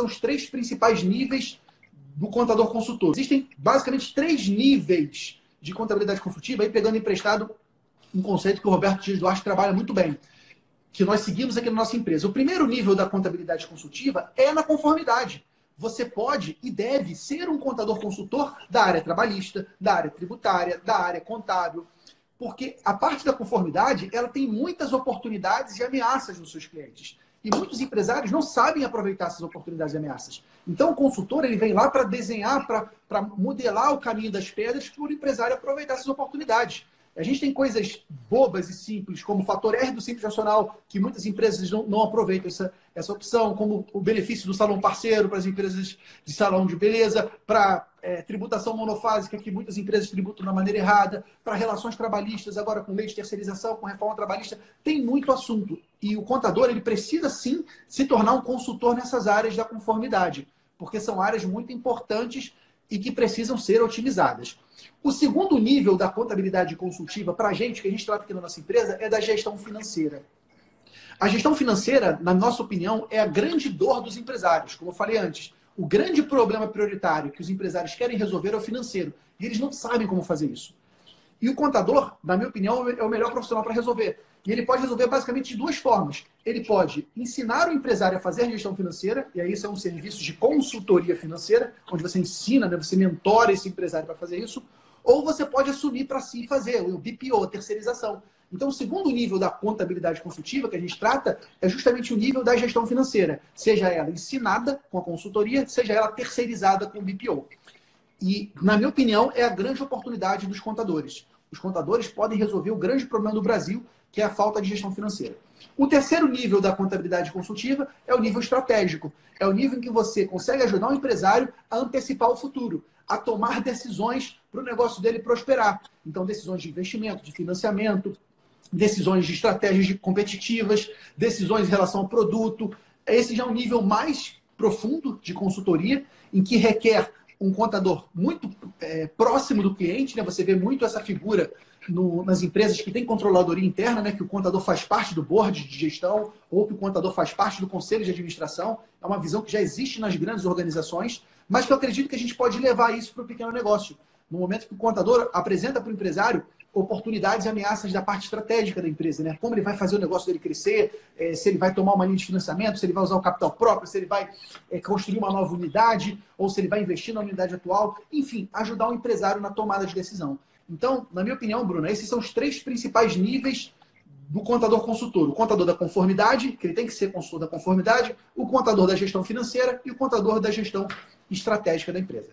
são os três principais níveis do contador consultor. Existem basicamente três níveis de contabilidade consultiva, aí pegando emprestado um conceito que o Roberto Dias Duarte trabalha muito bem, que nós seguimos aqui na nossa empresa. O primeiro nível da contabilidade consultiva é na conformidade. Você pode e deve ser um contador consultor da área trabalhista, da área tributária, da área contábil, porque a parte da conformidade ela tem muitas oportunidades e ameaças nos seus clientes. E muitos empresários não sabem aproveitar essas oportunidades e ameaças. Então, o consultor ele vem lá para desenhar, para modelar o caminho das pedras para o empresário aproveitar essas oportunidades. A gente tem coisas bobas e simples, como o fator R do Simples Nacional, que muitas empresas não, não, aproveitam essa, essa opção, como o benefício do salão parceiro para as empresas de salão de beleza, para é, tributação monofásica, que muitas empresas tributam da maneira errada, para relações trabalhistas, agora com lei de terceirização, com reforma trabalhista. Tem muito assunto. E o contador ele precisa sim se tornar um consultor nessas áreas da conformidade, porque são áreas muito importantes e que precisam ser otimizadas. O segundo nível da contabilidade consultiva para a gente, que a gente trata aqui na nossa empresa, é da gestão financeira. A gestão financeira, na nossa opinião, é a grande dor dos empresários. Como eu falei antes, o grande problema prioritário que os empresários querem resolver é o financeiro. E eles não sabem como fazer isso. E o contador, na minha opinião, é o melhor profissional para resolver. E ele pode resolver basicamente de duas formas. Ele pode ensinar o empresário a fazer gestão financeira, e aí isso é um serviço de consultoria financeira, onde você ensina, né, você mentora esse empresário para fazer isso, ou você pode assumir para si fazer, o BPO, terceirização. Então, o segundo nível da contabilidade consultiva que a gente trata é justamente o nível da gestão financeira, seja ela ensinada com a consultoria, seja ela terceirizada com o BPO. E, na minha opinião, é a grande oportunidade dos contadores. Os contadores podem resolver o grande problema do Brasil, que é a falta de gestão financeira. O terceiro nível da contabilidade consultiva é o nível estratégico. É o nível em que você consegue ajudar o empresário a antecipar o futuro, a tomar decisões para o negócio dele prosperar. Então, decisões de investimento, de financiamento, decisões de estratégias competitivas, decisões em relação ao produto. Esse já é um nível mais profundo de consultoria, em que requer um contador muito é, próximo do cliente, né? Você vê muito essa figura no, nas empresas que têm controladoria interna, né? Que o contador faz parte do board de gestão ou que o contador faz parte do conselho de administração. É uma visão que já existe nas grandes organizações, mas que eu acredito que a gente pode levar isso para o pequeno negócio. No momento que o contador apresenta para o empresário oportunidades e ameaças da parte estratégica da empresa, né? Como ele vai fazer o negócio dele crescer, é, se ele vai tomar uma linha de financiamento, se ele vai usar o capital próprio, se ele vai é, construir uma nova unidade, ou se ele vai investir na unidade atual, enfim, ajudar o empresário na tomada de decisão. Então, na minha opinião, Bruno, esses são os três principais níveis do contador consultor. O contador da conformidade, que ele tem que ser consultor da conformidade, o contador da gestão financeira e o contador da gestão estratégica da empresa.